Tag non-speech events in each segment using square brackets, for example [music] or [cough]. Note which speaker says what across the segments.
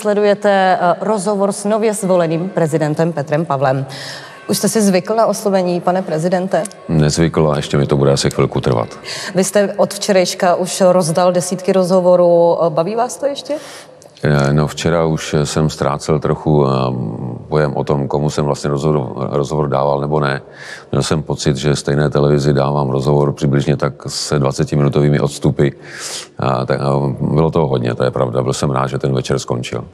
Speaker 1: sledujete eh, rozhovor s nově zvoleným prezidentem Petrem Pavlem. Už jste si zvykl na oslovení, pane prezidente?
Speaker 2: Nezvykl a ještě mi to bude asi chvilku trvat.
Speaker 1: Vy jste od včerejška už rozdal desítky rozhovorů. Baví vás to ještě?
Speaker 2: Eh, no včera už jsem ztrácel trochu eh, pojem o tom, komu jsem vlastně rozhovor, rozhovor dával nebo ne. Měl jsem pocit, že stejné televizi dávám rozhovor přibližně tak se 20-minutovými odstupy. A tak, a bylo toho hodně, to je pravda. Byl jsem rád, že ten večer skončil.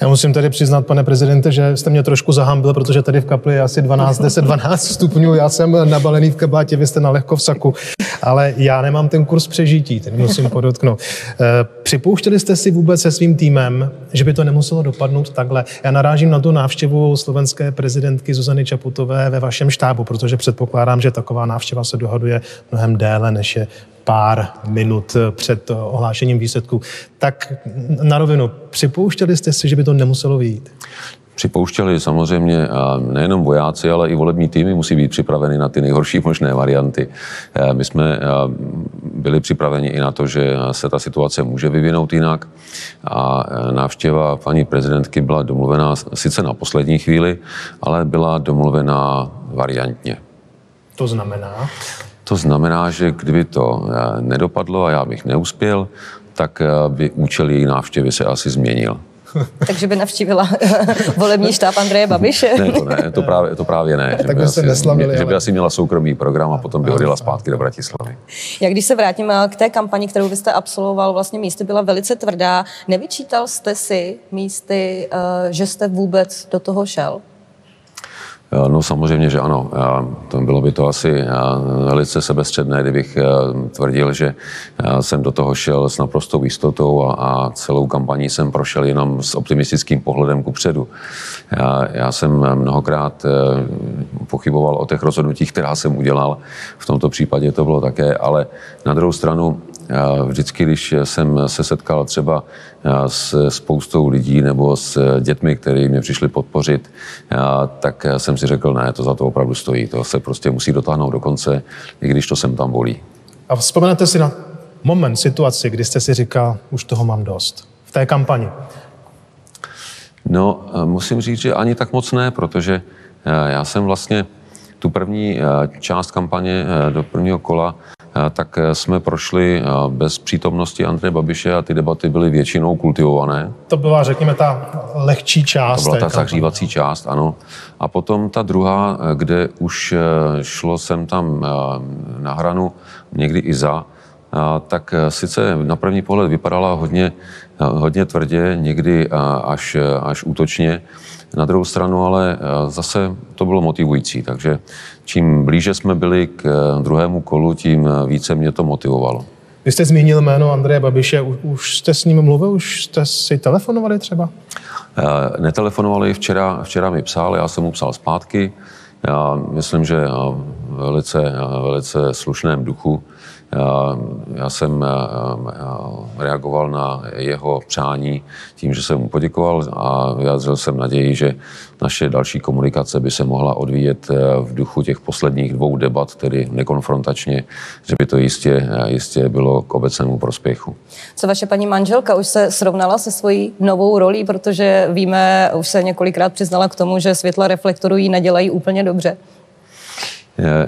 Speaker 3: Já musím tady přiznat, pane prezidente, že jste mě trošku zahambil, protože tady v kapli je asi 12, 10, 12 stupňů. Já jsem nabalený v kabátě, vy jste na lehko v saku. Ale já nemám ten kurz přežití, ten musím podotknout. Eh, připouštěli jste si vůbec se svým týmem, že by to nemuselo dopadnout takhle? Já narážím na tu návštěvu slovenské prezidentky Zuzany Čaputové ve vašem štábu, protože předpokládám, že taková návštěva se dohaduje mnohem déle, než je pár minut před ohlášením výsledku. Tak na rovinu, připouštěli jste si, že by to nemuselo vyjít?
Speaker 2: Připouštěli samozřejmě nejenom vojáci, ale i volební týmy musí být připraveny na ty nejhorší možné varianty. My jsme byli připraveni i na to, že se ta situace může vyvinout jinak a návštěva paní prezidentky byla domluvená sice na poslední chvíli, ale byla domluvená variantně.
Speaker 3: To znamená?
Speaker 2: To znamená, že kdyby to nedopadlo a já bych neuspěl, tak by účel její návštěvy se asi změnil.
Speaker 1: Takže by navštívila [laughs] volební štáb Andreje Babiše?
Speaker 2: Ne, to ne, to právě, to právě ne.
Speaker 3: tak by, by se asi, neslavili,
Speaker 2: že by asi měla soukromý program a potom by odjela zpátky do Bratislavy.
Speaker 1: Jak když se vrátím eh, k té kampani, kterou vy jste absolvoval, vlastně místy byla velice tvrdá. Nevyčítal jste si místy, že jste vůbec do toho šel?
Speaker 2: Eh, no samozřejmě, že ano. To bylo by to asi eh, velice sebestředné, kdybych eh, tvrdil, že jsem do toho šel s naprostou jistotou a, celou kampaní jsem prošel jenom s optimistickým pohledem ku předu. Já, já jsem mnohokrát pochyboval o těch rozhodnutích, která jsem udělal. V tomto případě to bylo také, ale na druhou stranu Vždycky, když jsem se setkal třeba s spoustou lidí nebo s dětmi, kteří mě přišli podpořit, tak jsem si řekl, ne, to za to opravdu stojí. To se prostě musí dotáhnout do konce, i když to sem tam bolí.
Speaker 3: A vzpomenete si na moment, situaci, kdy jste si říkal, už toho mám dost. V té kampani.
Speaker 2: No, musím říct, že ani tak moc ne, protože já jsem vlastně tu první část kampaně do prvního kola tak eh, jsme prošli eh, bez přítomnosti Andreje Babiše a ty debaty byly většinou kultivované.
Speaker 3: To byla, řekněme, ta lehčí část.
Speaker 2: To byla ta zahřívací část, ano. A potom ta druhá, eh, kde už šlo sem tam na hranu, někdy i za, tak sice na první pohled vypadala hodně, hodně tvrdě, někdy až, až útočně, na druhou stranu ale zase to bylo motivující, takže čím blíže jsme byli k druhému kolu, tím více mě to motivovalo.
Speaker 3: Vy jste zmínil jméno Andreje Babiše, už jste s ním mluvil, už jste si telefonovali třeba?
Speaker 2: Netelefonovali, včera, včera mi psal, já jsem mu psal zpátky. Já myslím, že velice, velice slušném duchu já jsem reagoval na jeho přání tím, že jsem mu poděkoval a vyjádřil jsem naději, že naše další komunikace by se mohla odvíjet e, v duchu těch posledních dvou debat, tedy nekonfrontačně, že by to jistě, e, jistě bylo k obecnému prospěchu.
Speaker 1: Co vaše paní manželka už se srovnala se svojí novou rolí, protože víme, už se několikrát přiznala k tomu, že světla reflektorů jí nedělají úplně dobře.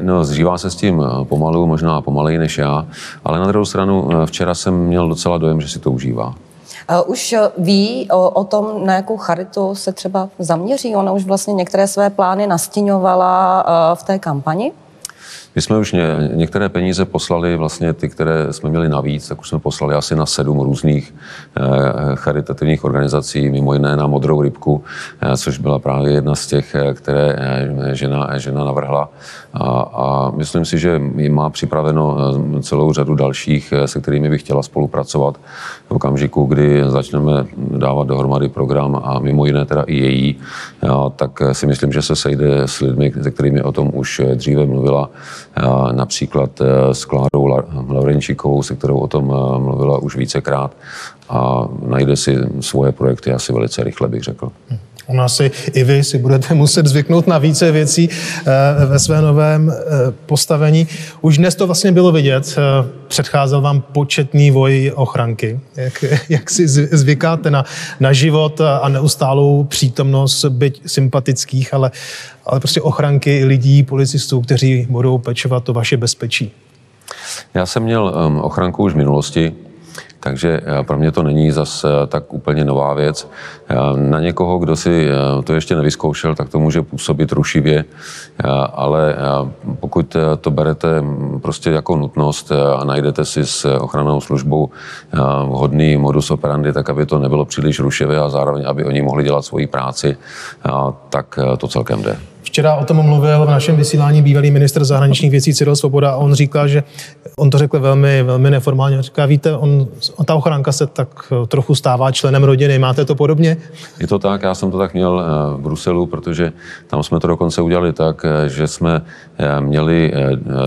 Speaker 2: No, zžívá se s tím eh, pomalu, možná pomaleji než já, ale na druhou stranu eh, včera jsem měl docela dojem, že si to užívá.
Speaker 1: Už eh, ví o, o tom, na jakou charitu se třeba zaměří? Ona už vlastně některé své plány nastíňovala v té kampani?
Speaker 2: My jsme už ně, některé peníze poslali, vlastně ty, které jsme měli navíc, tak už jsme poslali asi na sedm různých eh, charitativních organizací, mimo jiné na Modrou rybku, eh, což byla právě jedna z těch, eh, které eh, žena, žena navrhla. A, a myslím si, že má připraveno eh, celou řadu dalších, eh, se kterými bych chtěla spolupracovat v okamžiku, kdy začneme dávat dohromady program a mimo jiné teda i její, tak si myslím, že se sejde s lidmi, se kterými o tom už dříve mluvila. Například eh, s Klárou Laurenčíkovou, se kterou o tom eh, mluvila už vícekrát. A najde si svoje projekty asi velice rychle, bych řekl.
Speaker 3: Ono asi i vy si budete muset zvyknout na více věcí eh, ve svém novém eh, postavení. Už dnes to vlastně bylo vidět. Eh, předcházel vám početný voj ochranky. Jak, [laughs] jak si zvykáte na, na život a neustálou přítomnost, byť sympatických, ale, ale prostě ochranky lidí, policistů, kteří budou pečovat o vaše bezpečí?
Speaker 2: Já jsem měl um, ochranku už v minulosti, takže eh, pro mě to není zase eh, tak úplně nová věc. Eh, na někoho, kdo si to ještě nevyzkoušel, tak to může působit rušivě, ale pokud to berete mm, prostě jako nutnost a najdete si s ochranou službou vhodný modus operandi, tak aby to nebylo příliš rušivé a zároveň, aby oni mohli dělat svoji práci, tak to celkem jde.
Speaker 3: Včera o tom mluvil v našem vysílání bývalý minister zahraničních věcí Cyril Svoboda a on říkal, že on to řekl velmi, velmi neformálně. Říká, víte, on, ta ochranka se tak trochu stává členem rodiny. Máte to podobně?
Speaker 2: Je to tak, já jsem to tak měl eh, v Bruselu, protože tam jsme to dokonce udělali tak, eh, že jsme eh, měli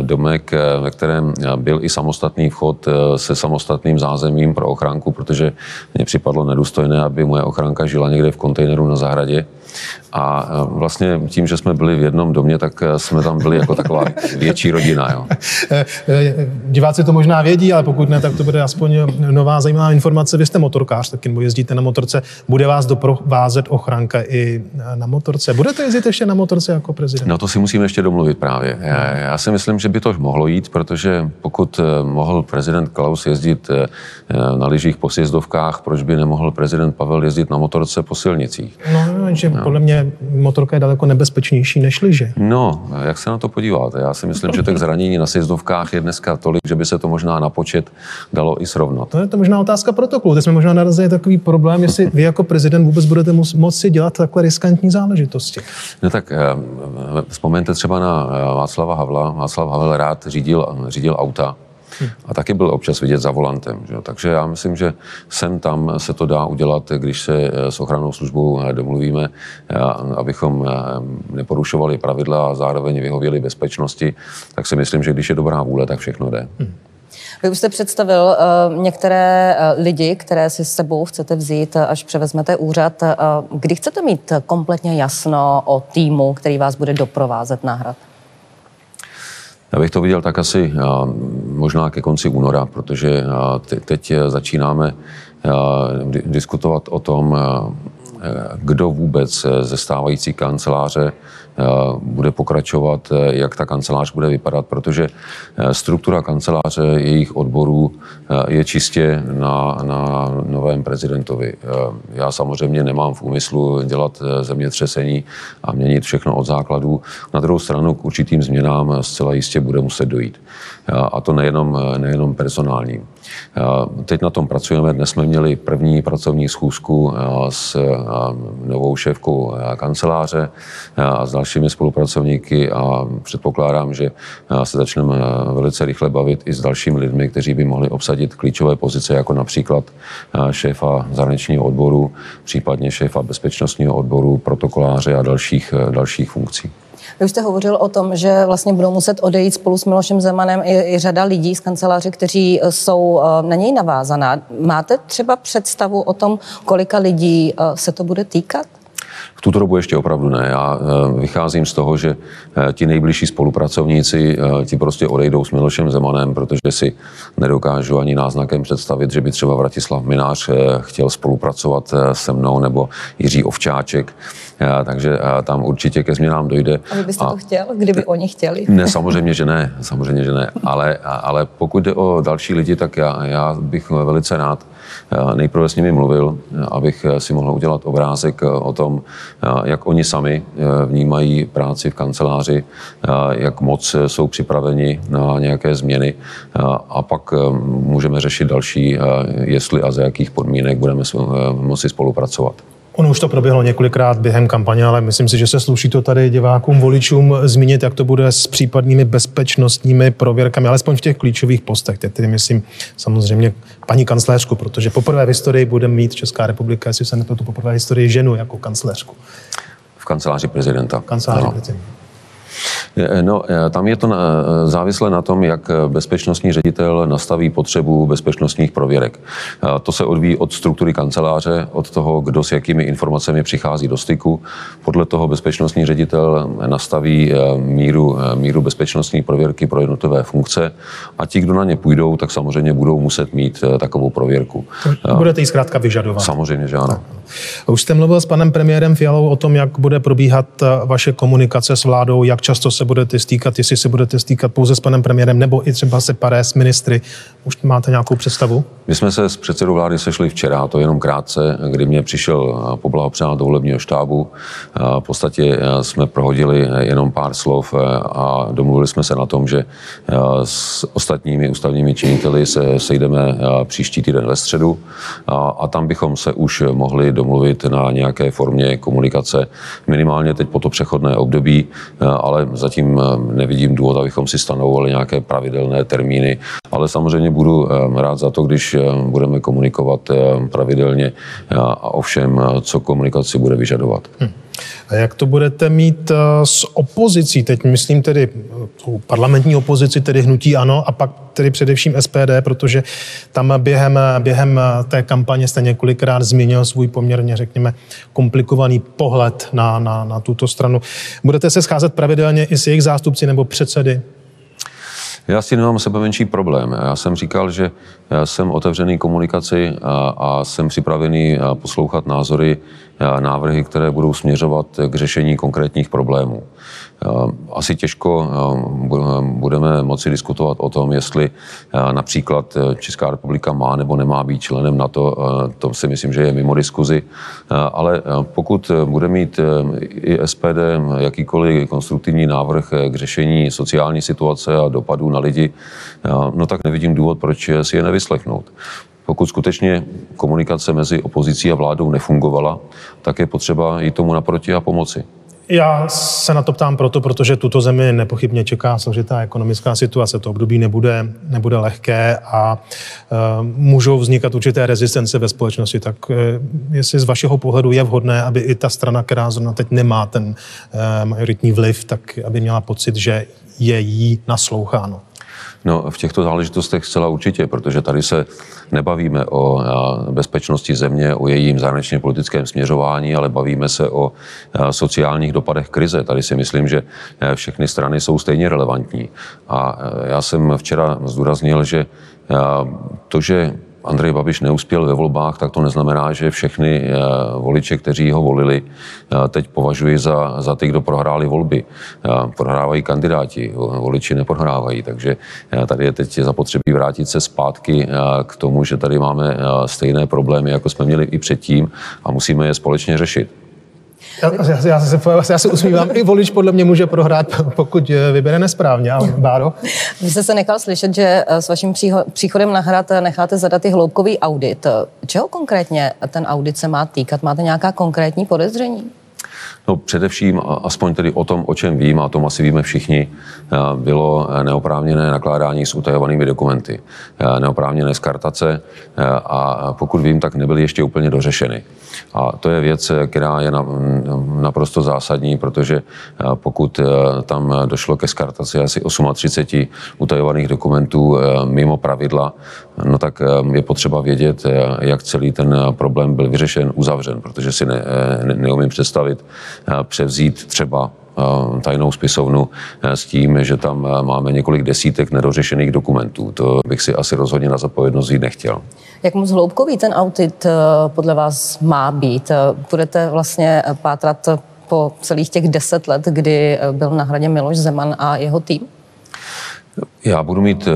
Speaker 2: domek, ve kterém byl i samostatný vchod se samostatným zázemím pro ochranku, protože mně připadlo nedůstojné, aby moje ochranka žila někde v kontejneru na zahradě. A vlastně tím, že jsme byli v jednom domě, tak jsme tam byli jako taková větší rodina. Jo. [laughs]
Speaker 3: Diváci to možná vědí, ale pokud ne, tak to bude aspoň nová zajímavá informace. Vy jste motorkář, taky nebo jezdíte na motorce. Bude vás doprovázet ochranka i na motorce. Budete jezdit ještě na motorce jako prezident?
Speaker 2: No to si musíme ještě domluvit právě. Já, já si myslím, že by to mohlo jít, protože pokud mohl prezident Klaus jezdit na lyžích po sjezdovkách, proč by nemohl prezident Pavel jezdit na motorce po silnicích?
Speaker 3: No, že no. podle mě motorka je daleko nebezpečnější než lyže.
Speaker 2: No, jak se na to podíváte? Já si myslím, že těch zranění na sjezdovkách je dneska tolik, že by se to možná na počet dalo i srovnat.
Speaker 3: To je to možná otázka protokolu. Teď jsme možná narazili takový problém, jestli vy jako prezident vůbec budete moci dělat takhle riskantní záležitosti.
Speaker 2: No tak eh, vzpomeňte třeba na eh, Václava Havla. Václav Havel rád řídil, řídil auta a taky byl občas vidět za volantem. Že? Takže já myslím, že sem tam se to dá udělat, když se eh, s ochranou službou eh, domluvíme, eh, abychom neporušovali pravidla a zároveň vyhověli bezpečnosti, tak si myslím, že když je dobrá vůle, tak všechno jde. Hmm.
Speaker 1: Vy už jste představil některé lidi, které si s sebou chcete vzít, až převezmete úřad. Kdy chcete mít kompletně jasno o týmu, který vás bude doprovázet na hrad?
Speaker 2: Já bych to viděl tak asi možná ke konci února, protože teď začínáme diskutovat o tom, kdo vůbec ze stávající kanceláře Eh, bude pokračovat, eh, jak ta kancelář bude vypadat, protože eh, struktura kanceláře jejich odborů je čistě na, na novém prezidentovi. Já samozřejmě nemám v úmyslu dělat zemětřesení a měnit všechno od základů. Na druhou stranu k určitým změnám zcela jistě bude muset dojít. A to nejenom, nejenom personálním. Teď na tom pracujeme. Dnes jsme měli první pracovní schůzku s novou šéfkou kanceláře a s dalšími spolupracovníky a předpokládám, že se začneme velice rychle bavit i s dalšími lidmi, kteří by mohli obsadit klíčové pozice, jako například šéfa zahraničního odboru, případně šéfa bezpečnostního odboru, protokoláře a dalších, dalších funkcí.
Speaker 1: Vy už jste hovořil o tom, že vlastně budou muset odejít spolu s Milošem Zemanem i, i řada lidí z kanceláře, kteří jsou eh, na něj navázaná. Máte třeba představu o tom, kolika lidí eh, se to bude týkat?
Speaker 2: V tuto dobu ještě opravdu ne. Já vycházím z toho, že ti nejbližší spolupracovníci ti prostě odejdou s Milošem Zemanem, protože si nedokážu ani náznakem představit, že by třeba Vratislav Minář chtěl spolupracovat se mnou nebo Jiří Ovčáček takže tam určitě ke změnám dojde.
Speaker 1: A vy byste a, to chtěl, kdyby oni chtěli?
Speaker 2: Ne, samozřejmě, že ne, samozřejmě, že ne. Ale, ale pokud jde o další lidi, tak já, já bych velice rád nejprve s nimi mluvil, abych si mohl udělat obrázek o tom, jak oni sami vnímají práci v kanceláři, jak moc jsou připraveni na nějaké změny a pak můžeme řešit další, jestli a za jakých podmínek budeme moci spolupracovat.
Speaker 3: Ono už to proběhlo několikrát během kampaně, ale myslím si, že se sluší to tady divákům, voličům zmínit, jak to bude s případnými bezpečnostními prověrkami, alespoň v těch klíčových postech. Teď tedy myslím samozřejmě paní kancléřku, protože poprvé v historii bude mít Česká republika, jestli se nepletu, poprvé v historii ženu jako kancléřku.
Speaker 2: V kanceláři prezidenta.
Speaker 3: V kanceláři prezidenta.
Speaker 2: No, tam je to závislé na tom, jak bezpečnostní ředitel nastaví potřebu bezpečnostních prověrek. To se odvíjí od struktury kanceláře, od toho, kdo s jakými informacemi přichází do styku. Podle toho bezpečnostní ředitel nastaví míru, míru bezpečnostní prověrky pro jednotlivé funkce a ti, kdo na ně půjdou, tak samozřejmě budou muset mít takovou prověrku.
Speaker 3: Budete ji zkrátka vyžadovat?
Speaker 2: Samozřejmě, že ano.
Speaker 3: Už jste mluvil s panem premiérem Fialou o tom, jak bude probíhat vaše komunikace s vládou, jak často se budete stýkat, jestli se budete stýkat pouze s panem premiérem nebo i třeba separé s ministry. Už máte nějakou představu?
Speaker 2: My jsme se s předsedou vlády sešli včera, to jenom krátce, kdy mě přišel poblahopřát do volebního štábu. V podstatě jsme prohodili jenom pár slov a domluvili jsme se na tom, že s ostatními ústavními činiteli se sejdeme příští týden ve středu a tam bychom se už mohli domluvit na nějaké formě komunikace, minimálně teď po to přechodné období, ale zatím nevidím důvod, abychom si stanovovali nějaké pravidelné termíny. Ale samozřejmě budu rád za to, když budeme komunikovat pravidelně a ovšem, co komunikaci bude vyžadovat. Hmm.
Speaker 3: A jak to budete mít s opozicí? Teď myslím tedy parlamentní opozici, tedy hnutí ANO, a pak tedy především SPD, protože tam během, během té kampaně jste několikrát změnil svůj poměrně, řekněme, komplikovaný pohled na, na, na tuto stranu. Budete se scházet pravidelně i s jejich zástupci nebo předsedy?
Speaker 2: Já si nemám sebe menší problém. Já jsem říkal, že jsem otevřený komunikaci a, a jsem připravený poslouchat názory, návrhy, které budou směřovat k řešení konkrétních problémů. Asi těžko budeme moci diskutovat o tom, jestli například Česká republika má nebo nemá být členem NATO, to si myslím, že je mimo diskuzi, ale pokud bude mít i SPD jakýkoliv konstruktivní návrh k řešení sociální situace a dopadů na lidi, no tak nevidím důvod, proč si je nevyslechnout. Pokud skutečně komunikace mezi opozicí a vládou nefungovala, tak je potřeba jít tomu naproti a pomoci.
Speaker 3: Já se na to ptám proto, protože tuto zemi nepochybně čeká složitá ekonomická situace. To období nebude, nebude lehké a uh, můžou vznikat určité rezistence ve společnosti. Tak uh, jestli z vašeho pohledu je vhodné, aby i ta strana, která zrovna teď nemá ten uh, majoritní vliv, tak aby měla pocit, že je jí nasloucháno.
Speaker 2: No, v těchto záležitostech zcela určitě, protože tady se nebavíme o bezpečnosti země, o jejím zahraničně politickém směřování, ale bavíme se o sociálních dopadech krize. Tady si myslím, že všechny strany jsou stejně relevantní. A já jsem včera zdůraznil, že to, že Andrej Babiš neuspěl ve volbách, tak to neznamená, že všechny eh, voliče, kteří ho volili, eh, teď považuji za, za ty, kdo prohráli volby. Eh, prohrávají kandidáti, voliči neprohrávají, takže tady je teď zapotřebí vrátit se zpátky k tomu, že tady máme stejné problémy, jako jsme měli i předtím a musíme je společně řešit.
Speaker 3: Já, já, já, se, já se usmívám, i volič podle mě může prohrát, pokud eh, vybere nesprávně. [laughs] Báro?
Speaker 1: Vy jste se nechal slyšet, že eh, s vaším příchodem na hrad eh, necháte zadat i hloubkový audit. Čeho konkrétně ten audit se má týkat? Máte nějaká konkrétní podezření?
Speaker 2: No především, aspoň tedy o tom, o čem vím, a o tom asi víme všichni, bylo neoprávněné nakládání s utajovanými dokumenty, neoprávněné skartace a pokud vím, tak nebyly ještě úplně dořešeny. A to je věc, která je naprosto zásadní, protože pokud tam došlo ke skartaci asi 38 utajovaných dokumentů mimo pravidla, no tak je potřeba vědět, jak celý ten problém byl vyřešen, uzavřen, protože si ne, ne, neumím představit převzít třeba tajnou spisovnu s tím, že tam máme několik desítek nedořešených dokumentů. To bych si asi rozhodně na zodpovědnost jít nechtěl.
Speaker 1: Jak moc hloubkový ten audit podle vás má být? Budete vlastně pátrat po celých těch deset let, kdy byl na hradě Miloš Zeman a jeho tým?
Speaker 2: Já budu mít,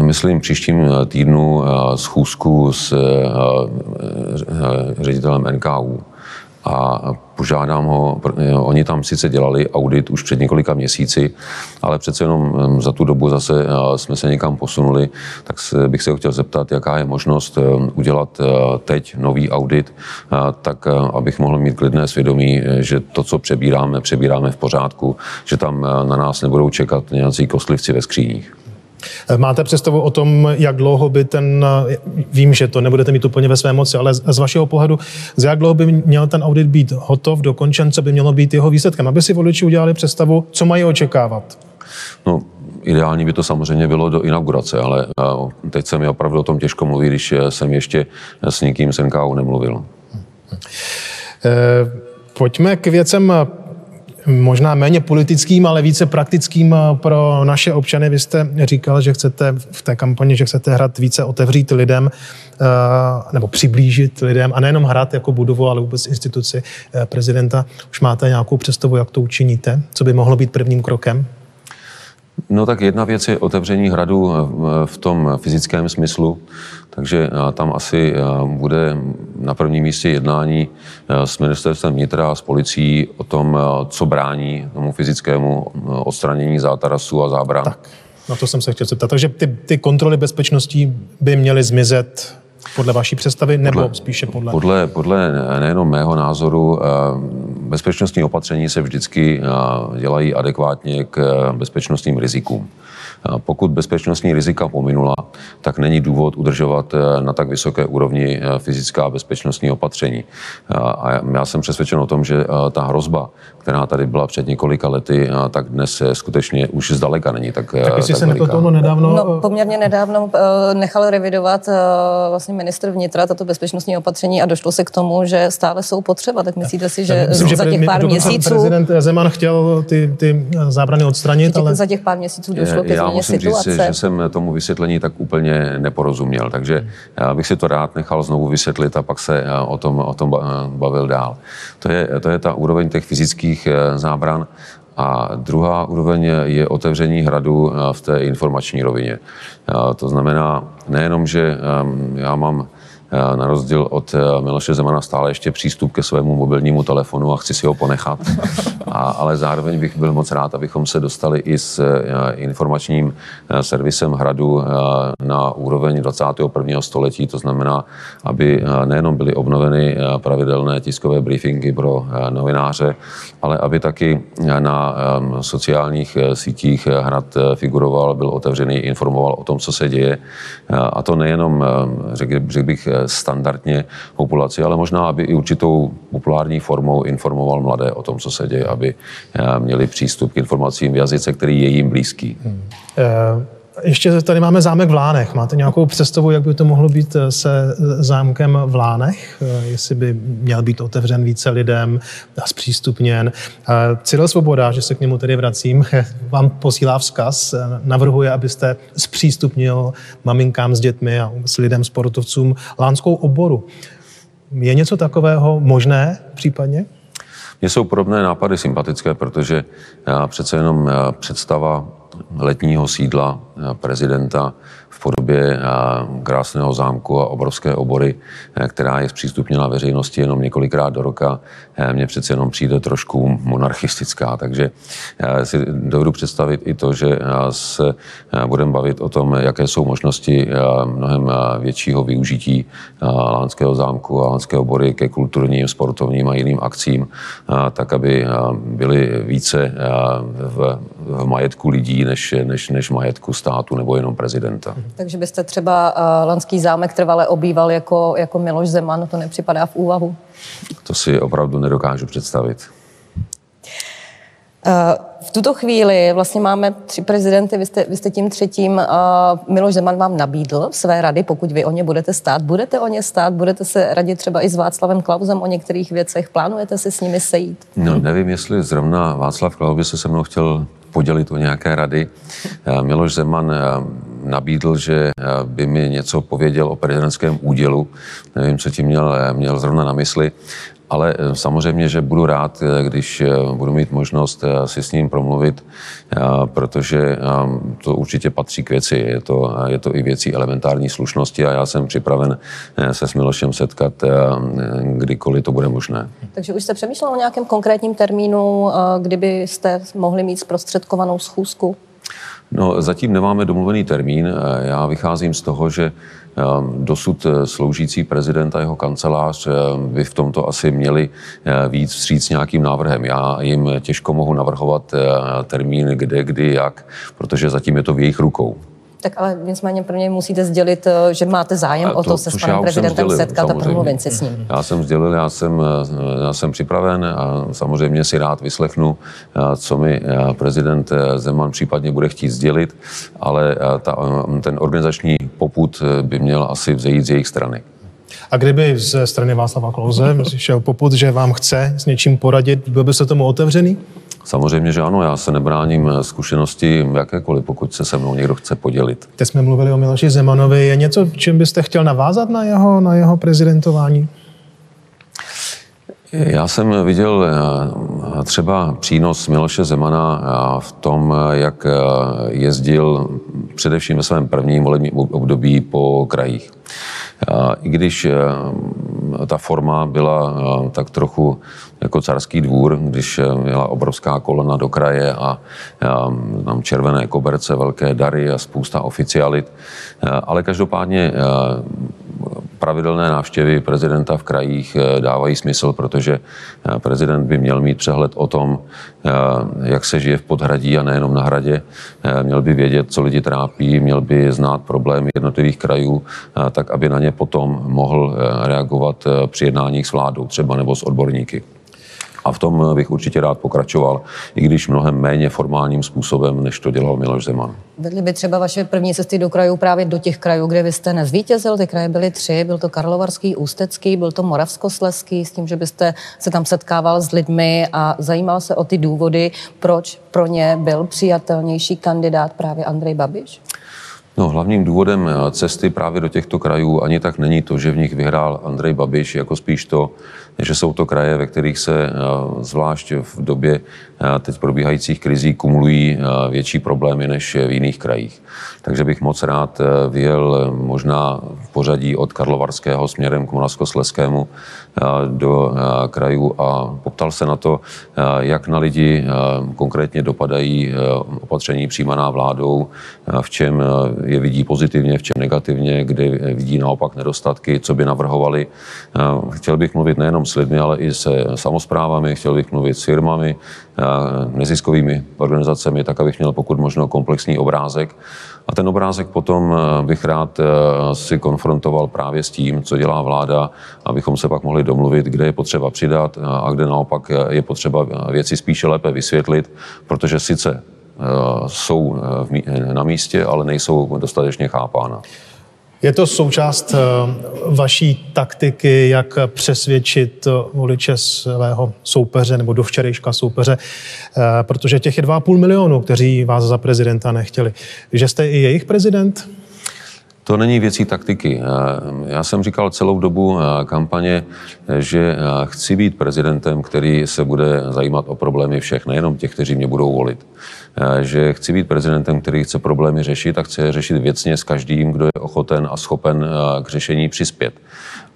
Speaker 2: myslím, příštím týdnu schůzku s ředitelem NKU a požádám ho, oni tam sice dělali audit už před několika měsíci, ale přece jenom za tu dobu zase jsme se někam posunuli, tak bych se ho chtěl zeptat, jaká je možnost udělat teď nový audit, tak abych mohl mít klidné svědomí, že to, co přebíráme, přebíráme v pořádku, že tam na nás nebudou čekat nějací kostlivci ve skříních.
Speaker 3: Máte představu o tom, jak dlouho by ten, vím, že to nebudete mít úplně ve své moci, ale z vašeho pohledu, z jak dlouho by měl ten audit být hotov, dokončen, co by mělo být jeho výsledkem, aby si voliči udělali představu, co mají očekávat?
Speaker 2: No, ideální by to samozřejmě bylo do inaugurace, ale teď se mi opravdu o tom těžko mluví, když jsem ještě s nikým z NKU nemluvil.
Speaker 3: E, pojďme k věcem možná méně politickým, ale více praktickým pro naše občany. Vy jste říkal, že chcete v té kampani, že chcete hrát více otevřít lidem eh, nebo přiblížit lidem a nejenom hrát jako budovu, ale vůbec instituci eh, prezidenta. Už máte nějakou představu, jak to učiníte? Co by mohlo být prvním krokem?
Speaker 2: No tak jedna věc je otevření hradu v tom fyzickém smyslu, takže tam asi bude na prvním místě jednání s ministerstvem vnitra a s policií o tom, co brání tomu fyzickému odstranění zátarasu a zábran.
Speaker 3: Tak, na to jsem se chtěl zeptat. Takže ty, ty kontroly bezpečností by měly zmizet podle vaší představy, nebo podle, spíše podle?
Speaker 2: Podle, podle nejenom mého názoru, eh, bezpečnostní opatření se vždycky eh, dělají adekvátně k eh, bezpečnostním rizikům. Pokud bezpečnostní rizika pominula, tak není důvod udržovat eh, na tak vysoké úrovni eh, fyzická bezpečnostní opatření. A já jsem přesvědčen o tom, že eh, ta hrozba, která tady byla před několika lety, tak dnes skutečně už zdaleka není tak
Speaker 3: Tak jestli
Speaker 2: tak
Speaker 3: se to nedávno...
Speaker 1: No, poměrně nedávno nechal revidovat vlastně ministr vnitra tato bezpečnostní opatření a došlo se k tomu, že stále jsou potřeba. Tak myslíte si, že
Speaker 3: Myslím,
Speaker 1: za těch pár měsíců...
Speaker 3: Prezident Zeman chtěl ty, ty zábrany odstranit,
Speaker 1: ale... Za těch pár měsíců došlo ke
Speaker 2: musím situace. říct, že jsem tomu vysvětlení tak úplně neporozuměl, takže já bych si to rád nechal znovu vysvětlit a pak se eh, o tom, o tom bavil dál. To je, to je ta úroveň těch fyzických eh, zábran. A druhá úroveň je otevření hradu eh, v té informační rovině. To znamená nejenom, že já mám Eh, na rozdíl od eh, Miloše Zemana stále ještě přístup ke svému mobilnímu telefonu a chci si ho ponechat. A, ale zároveň bych byl moc rád, abychom se dostali i s eh, informačním servisem Hradu na úroveň 21. století, to znamená, aby nejenom byly obnoveny pravidelné tiskové briefingy pro novináře, ale aby taky na sociálních sítích Hrad figuroval, byl otevřený, informoval o tom, co se děje. A to nejenom, řekl bych, standardně populaci, ale možná, aby i určitou populární formou informoval mladé o tom, co se děje, aby eh, měli přístup k informacím v jazyce, který je jim blízký. Hmm.
Speaker 3: Ještě tady máme zámek v Lánech. Máte nějakou představu, jak by to mohlo být se zámkem v Lánech? Jestli by měl být otevřen více lidem a zpřístupněn. Cyril Svoboda, že se k němu tedy vracím, [laughs] vám posílá vzkaz. Navrhuje, abyste zpřístupnil maminkám s dětmi a s lidem, sportovcům lánskou oboru. Je něco takového možné případně?
Speaker 2: Mně jsou podobné nápady sympatické, protože přece jenom představa letního sídla prezidenta v podobě eh, krásného zámku a obrovské obory, eh, která je zpřístupněna veřejnosti jenom několikrát do roka, mně přece jenom přijde trošku monarchistická. Takže si dovedu představit i to, že se budeme bavit o tom, jaké jsou možnosti mnohem většího využití Lánského zámku a Lánské obory ke kulturním, sportovním a jiným akcím, tak aby byly více v, v majetku lidí než, než, než majetku státu nebo jenom prezidenta.
Speaker 1: Takže byste třeba uh, Lanský zámek trvale obýval jako, jako Miloš Zeman, to nepřipadá v úvahu?
Speaker 2: To si opravdu nedokážu představit.
Speaker 1: Uh, v tuto chvíli vlastně máme tři prezidenty, vy jste, vy jste tím třetím. Uh, Miloš Zeman vám nabídl své rady, pokud vy o ně budete stát. Budete o ně stát? Budete se radit třeba i s Václavem Klausem o některých věcech? Plánujete se s nimi sejít?
Speaker 2: No, nevím, jestli zrovna Václav Klaus by se se mnou chtěl podělit o nějaké rady. Miloš Zeman nabídl, že by mi něco pověděl o prezidentském údělu. Nevím, co tím měl, měl zrovna na mysli. Ale eh, samozřejmě, že budu rád, eh, když eh, budu mít možnost si s ním promluvit, protože to určitě patří k věci. Je to, je to i věcí elementární slušnosti a já jsem připraven se s Milošem setkat, kdykoliv to bude možné.
Speaker 1: Takže už jste přemýšlel o nějakém konkrétním termínu, kdybyste mohli mít zprostředkovanou schůzku?
Speaker 2: No, zatím nemáme domluvený termín. Já vycházím z toho, že Ehm, dosud eh, sloužící prezident a jeho kancelář ehm, by v tomto asi měli eh, víc vstříc nějakým návrhem. Já jim těžko mohu navrhovat eh, termín kde, kdy, jak, protože zatím je to v jejich rukou.
Speaker 1: Tak ale nicméně pro něj musíte sdělit, eh, že máte zájem to, o to se s panem prezidentem sdělil, setkat samozřejmě. a promluvit si s ním.
Speaker 2: Já jsem sdělil, já jsem, eh, já jsem připraven a samozřejmě si rád vyslechnu, eh, co mi prezident Zeman případně bude chtít sdělit, ale ta, ten organizační poput by měl asi vzejít z jejich strany.
Speaker 3: A kdyby ze strany Václava Klauze šel poput, že vám chce s něčím poradit, byl byste tomu otevřený?
Speaker 2: Samozřejmě, že ano, já se nebráním zkušenosti jakékoliv, pokud se se mnou někdo chce podělit.
Speaker 3: Teď jsme mluvili o Miloši Zemanovi. Je něco, čím byste chtěl navázat na jeho, na jeho prezidentování?
Speaker 2: Já jsem viděl eh, třeba přínos Miloše Zemana eh, v tom, jak eh, jezdil především ve svém prvním volebním období po krajích. I když ta forma byla tak trochu jako carský dvůr, když měla obrovská kolona do kraje a tam červené koberce, velké dary a spousta oficialit. Ale každopádně pravidelné návštěvy prezidenta v krajích eh, dávají smysl, protože eh, prezident by měl mít přehled o tom, eh, jak se žije v podhradí a nejenom na hradě. Měl by vědět, co lidi trápí, měl by znát problémy jednotlivých krajů, tak aby na ně potom mohl reagovat při jednáních s vládou třeba nebo s odborníky. A v tom bych určitě rád pokračoval, i když mnohem méně formálním způsobem, než to dělal Miloš Zeman.
Speaker 1: Vedli by třeba vaše první cesty do krajů právě do těch krajů, kde vy jste nezvítězil. Ty kraje byly tři, byl to Karlovarský, Ústecký, byl to Moravskosleský, s tím, že byste se tam setkával s lidmi a zajímal se o ty důvody, proč pro ně byl přijatelnější kandidát právě Andrej Babiš?
Speaker 2: No, hlavním důvodem cesty právě do těchto krajů ani tak není to, že v nich vyhrál Andrej Babiš, jako spíš to, že jsou to kraje, ve kterých se eh, zvlášť v době eh, teď probíhajících krizí kumulují eh, větší problémy než v jiných krajích. Takže bych moc rád vyjel možná v pořadí od Karlovarského směrem k Moravskosleskému do krajů a poptal se na to, jak na lidi konkrétně dopadají opatření přijímaná vládou, v čem je vidí pozitivně, v čem negativně, kde vidí naopak nedostatky, co by navrhovali. Chtěl bych mluvit nejenom s lidmi, ale i se samozprávami, chtěl bych mluvit s firmami, neziskovými organizacemi, tak abych měl pokud možno komplexní obrázek. A ten obrázek potom bych rád si konfrontoval právě s tím, co dělá vláda, abychom se pak mohli domluvit, kde je potřeba přidat a kde naopak je potřeba věci spíše lépe vysvětlit, protože sice jsou na místě, ale nejsou dostatečně chápána.
Speaker 3: Je to součást eh, vaší taktiky, jak přesvědčit voliče svého soupeře nebo do včerejška soupeře, eh, protože těch je 2,5 milionu, kteří vás za prezidenta nechtěli. Že jste i jejich prezident?
Speaker 2: To není věcí taktiky. Já jsem říkal celou dobu eh, kampaně, že chci být prezidentem, který se bude zajímat o problémy všech, nejenom těch, kteří mě budou volit. Eh, že chci být prezidentem, který chce problémy řešit a chce řešit věcně s každým, kdo je ochoten a schopen eh, k řešení přispět.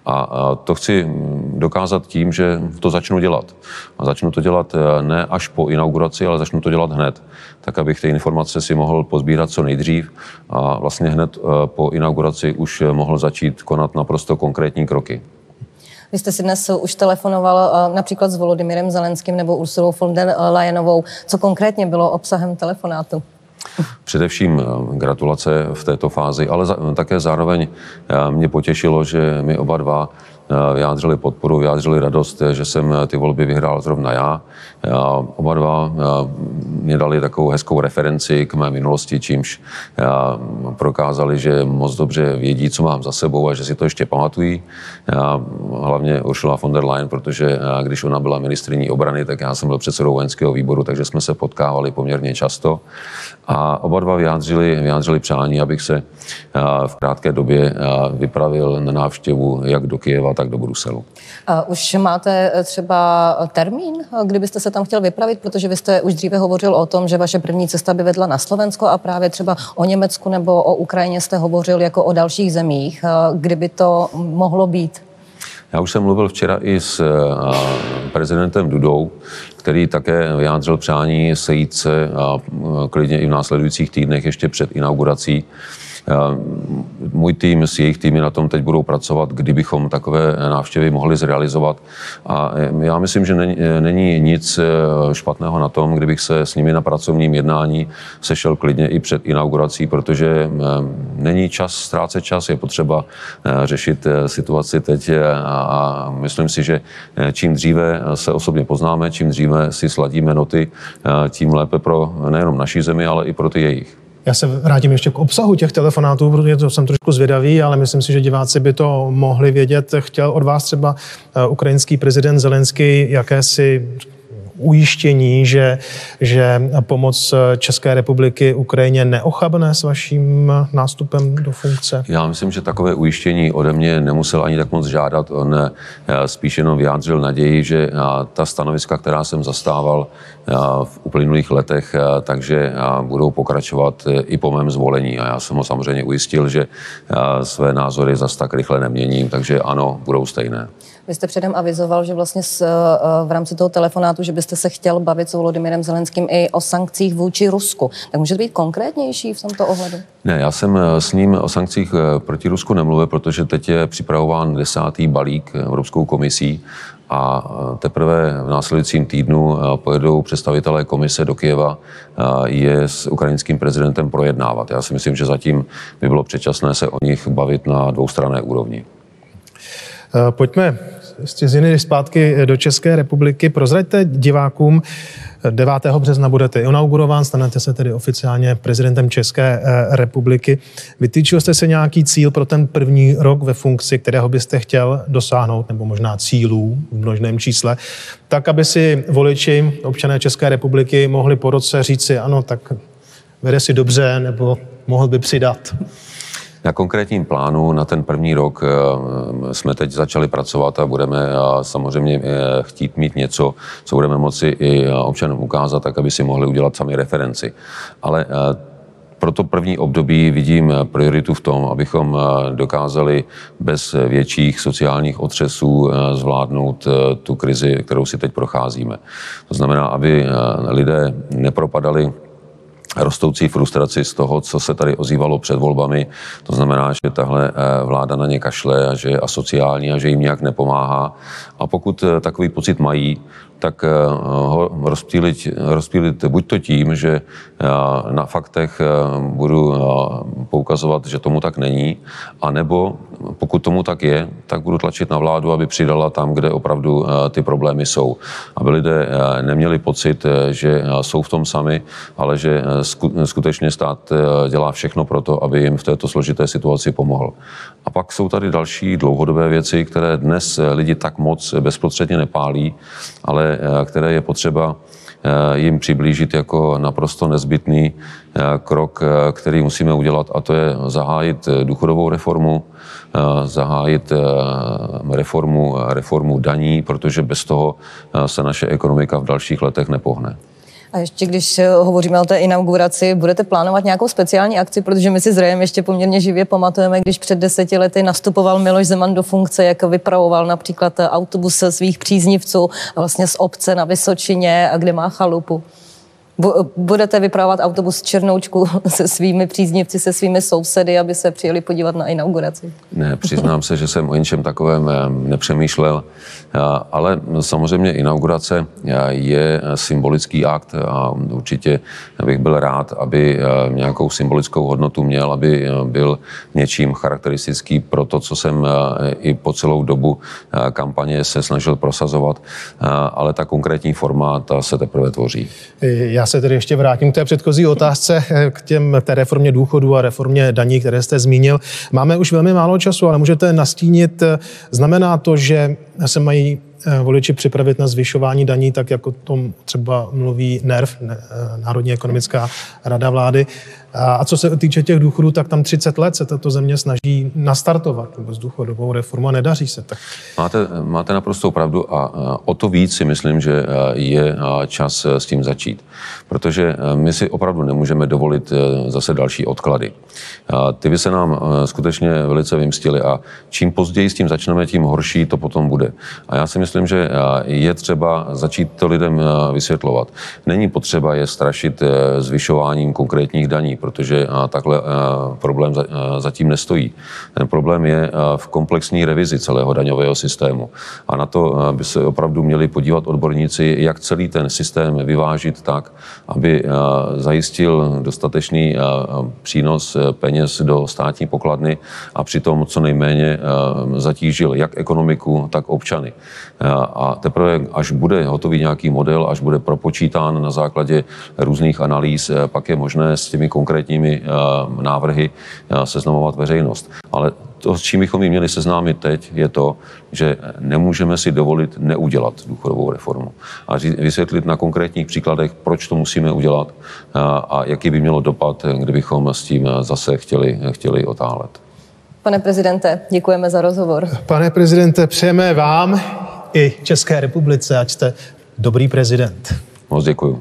Speaker 2: A to chci dokázat tím, že to začnu dělat. A začnu to dělat eh, ne až po inauguraci, ale začnu to dělat hned, tak abych ty informace si mohl pozbírat co nejdřív a vlastně hned po inauguraci už mohl začít konat naprosto konkrétní kroky.
Speaker 1: Vy jste si dnes už telefonoval eh, například s Volodymyrem Zelenským nebo Ursulou von der Leyenovou. Co konkrétně bylo obsahem telefonátu?
Speaker 2: Především eh, gratulace v této fázi, ale také zároveň eh, mě potěšilo, že my oba dva vyjádřili podporu, vyjádřili radost, že jsem ty volby vyhrál zrovna já. Oba dva mě dali takovou hezkou referenci k mé minulosti, čímž prokázali, že moc dobře vědí, co mám za sebou a že si to ještě pamatují. Hlavně Ursula von der Leyen, protože když ona byla ministriní obrany, tak já jsem byl předsedou vojenského výboru, takže jsme se potkávali poměrně často. A oba dva vyjádřili, vyjádřili přání, abych se v krátké době vypravil na návštěvu jak do Kyjeva, tak do Bruselu.
Speaker 1: Už máte e, třeba termín, kdybyste se tam chtěl vypravit, protože vy jste už dříve hovořil o tom, že vaše první cesta by vedla na Slovensko a právě třeba o Německu nebo o Ukrajině jste hovořil jako o dalších zemích. Kdyby to mohlo být?
Speaker 2: Já už jsem mluvil včera i s prezidentem Dudou, který také vyjádřil přání sejít se a klidně i v následujících týdnech ještě před inaugurací můj tým s jejich týmy na tom teď budou pracovat, kdybychom takové návštěvy mohli zrealizovat. A já myslím, že není, není nic špatného na tom, kdybych se s nimi na pracovním jednání sešel klidně i před inaugurací, protože není čas ztrácet čas, je potřeba řešit situaci teď a myslím si, že čím dříve se osobně poznáme, čím dříve si sladíme noty, tím lépe pro nejenom naší zemi, ale i pro ty jejich.
Speaker 3: Já se vrátím ještě k obsahu těch telefonátů, protože to jsem trošku zvědavý, ale myslím si, že diváci by to mohli vědět. Chtěl od vás třeba eh, ukrajinský prezident Zelenský jakési ujištění, že, že pomoc České republiky Ukrajině neochabne s vaším nástupem do funkce?
Speaker 2: Já myslím, že takové ujištění ode mě nemusel ani tak moc žádat. On eh, spíš jenom vyjádřil naději, že eh, ta stanoviska, která jsem zastával eh, v uplynulých letech, takže budou pokračovat i po mém zvolení. A já jsem ho samozřejmě ujistil, že své názory zas tak rychle neměním, takže ano, budou stejné.
Speaker 1: Vy jste předem avizoval, že vlastně s, eh, v rámci toho telefonátu, že byste se chtěl bavit s Volodymyrem Zelenským i o sankcích vůči Rusku. Tak můžete být konkrétnější v tomto ohledu?
Speaker 2: Ne, já jsem eh, s ním o sankcích eh, proti Rusku nemluvil, protože teď je připravován desátý balík Evropskou komisí a teprve v následujícím týdnu pojedou představitelé komise do Kieva je s ukrajinským prezidentem projednávat. Já si myslím, že zatím by bylo předčasné se o nich bavit na dvoustranné úrovni.
Speaker 3: Pojďme z ciziny zpátky do České republiky. Prozraďte divákům, 9. března budete inaugurován, stanete se tedy oficiálně prezidentem České eh, republiky. Vytýčil jste se nějaký cíl pro ten první rok ve funkci, kterého byste chtěl dosáhnout, nebo možná cílů v množném čísle, tak, aby si voliči, občané České republiky mohli po roce říci, ano, tak vede si dobře, nebo mohl by přidat.
Speaker 2: Na konkrétním plánu na ten první rok eh, jsme teď začali pracovat a budeme eh, samozřejmě eh, chtít mít něco, co budeme moci i občanům ukázat, tak aby si mohli udělat sami referenci. Ale pro to první období vidím prioritu v tom, abychom dokázali bez větších sociálních otřesů zvládnout tu krizi, kterou si teď procházíme. To znamená, aby lidé nepropadali rostoucí frustraci z toho, co se tady ozývalo před volbami. To znamená, že tahle eh, vláda na ně kašle a že je asociální a že jim nějak nepomáhá. A pokud eh, takový pocit mají, tak eh, ho rozptýlit, rozptýlit buď to tím, že na faktech budu poukazovat, že tomu tak není, anebo pokud tomu tak je, tak budu tlačit na vládu, aby přidala tam, kde opravdu ty problémy jsou. Aby lidé neměli pocit, že jsou v tom sami, ale že skutečně stát dělá všechno pro to, aby jim v této složité situaci pomohl. A pak jsou tady další dlouhodobé věci, které dnes lidi tak moc bezprostředně nepálí, ale eh, které je potřeba eh, jim přiblížit jako naprosto nezbytný eh, krok, který musíme udělat, a to je zahájit důchodovou reformu, zahájit reformu, reformu daní, protože bez toho se naše ekonomika v dalších letech nepohne.
Speaker 1: A ještě když eh, hovoříme o té inauguraci, budete plánovat nějakou speciální akci, protože my si Rejem ještě poměrně živě pamatujeme, když před deseti lety nastupoval Miloš Zeman do funkce, jak vypravoval například eh, autobus svých příznivců vlastně z obce na Vysočině, kde má chalupu. Budete vypravovat autobus Černoučku [laughs] se svými příznivci, se svými sousedy, aby se přijeli podívat na inauguraci?
Speaker 2: Ne, přiznám se, že jsem o ničem takovém eh, nepřemýšlel, ale samozřejmě inaugurace je symbolický akt a určitě bych byl rád, aby nějakou symbolickou hodnotu měl, aby byl něčím charakteristický pro to, co jsem i po celou dobu kampaně se snažil prosazovat, ale ta konkrétní forma, ta se teprve tvoří.
Speaker 3: Já se tedy ještě vrátím k té předchozí otázce, eh, k těm, té reformě důchodu a reformě daní, které jste zmínil. Máme už velmi málo času, ale můžete nastínit, eh, znamená to, že se mají Eh, voliči připravit na zvyšování daní, tak jako tom třeba mluví NERV, eh, Národní ekonomická rada vlády. A co se týče těch důchodů, tak tam 30 let se tato země snaží nastartovat vůbec důchodovou reformu a nedaří se tak.
Speaker 2: Máte, máte naprostou pravdu a o to víc si myslím, že eh, je čas s tím začít. Protože my si opravdu nemůžeme dovolit zase další odklady. Ty by se nám skutečně velice vymstily a čím později s tím začneme, tím horší to potom bude. A já si myslím, myslím, že je třeba začít to lidem vysvětlovat. Není potřeba je strašit zvyšováním konkrétních daní, protože takhle problém zatím nestojí. Ten problém je v komplexní revizi celého daňového systému. A na to by se opravdu měli podívat odborníci, jak celý ten systém vyvážit tak, aby zajistil dostatečný přínos peněz do státní pokladny a přitom co nejméně zatížil jak ekonomiku, tak občany. A teprve, až bude hotový nějaký model, až bude propočítán na základě různých analýz, pak je možné s těmi konkrétními návrhy seznamovat veřejnost. Ale to, s čím bychom ji měli seznámit teď, je to, že nemůžeme si dovolit neudělat důchodovou reformu. A vysvětlit na konkrétních příkladech, proč to musíme udělat a jaký by mělo dopad, kdybychom s tím zase chtěli, chtěli otálet.
Speaker 1: Pane prezidente, děkujeme za rozhovor.
Speaker 3: Pane prezidente, přejeme vám i České republice, ať jste dobrý prezident.
Speaker 2: Moc děkuji.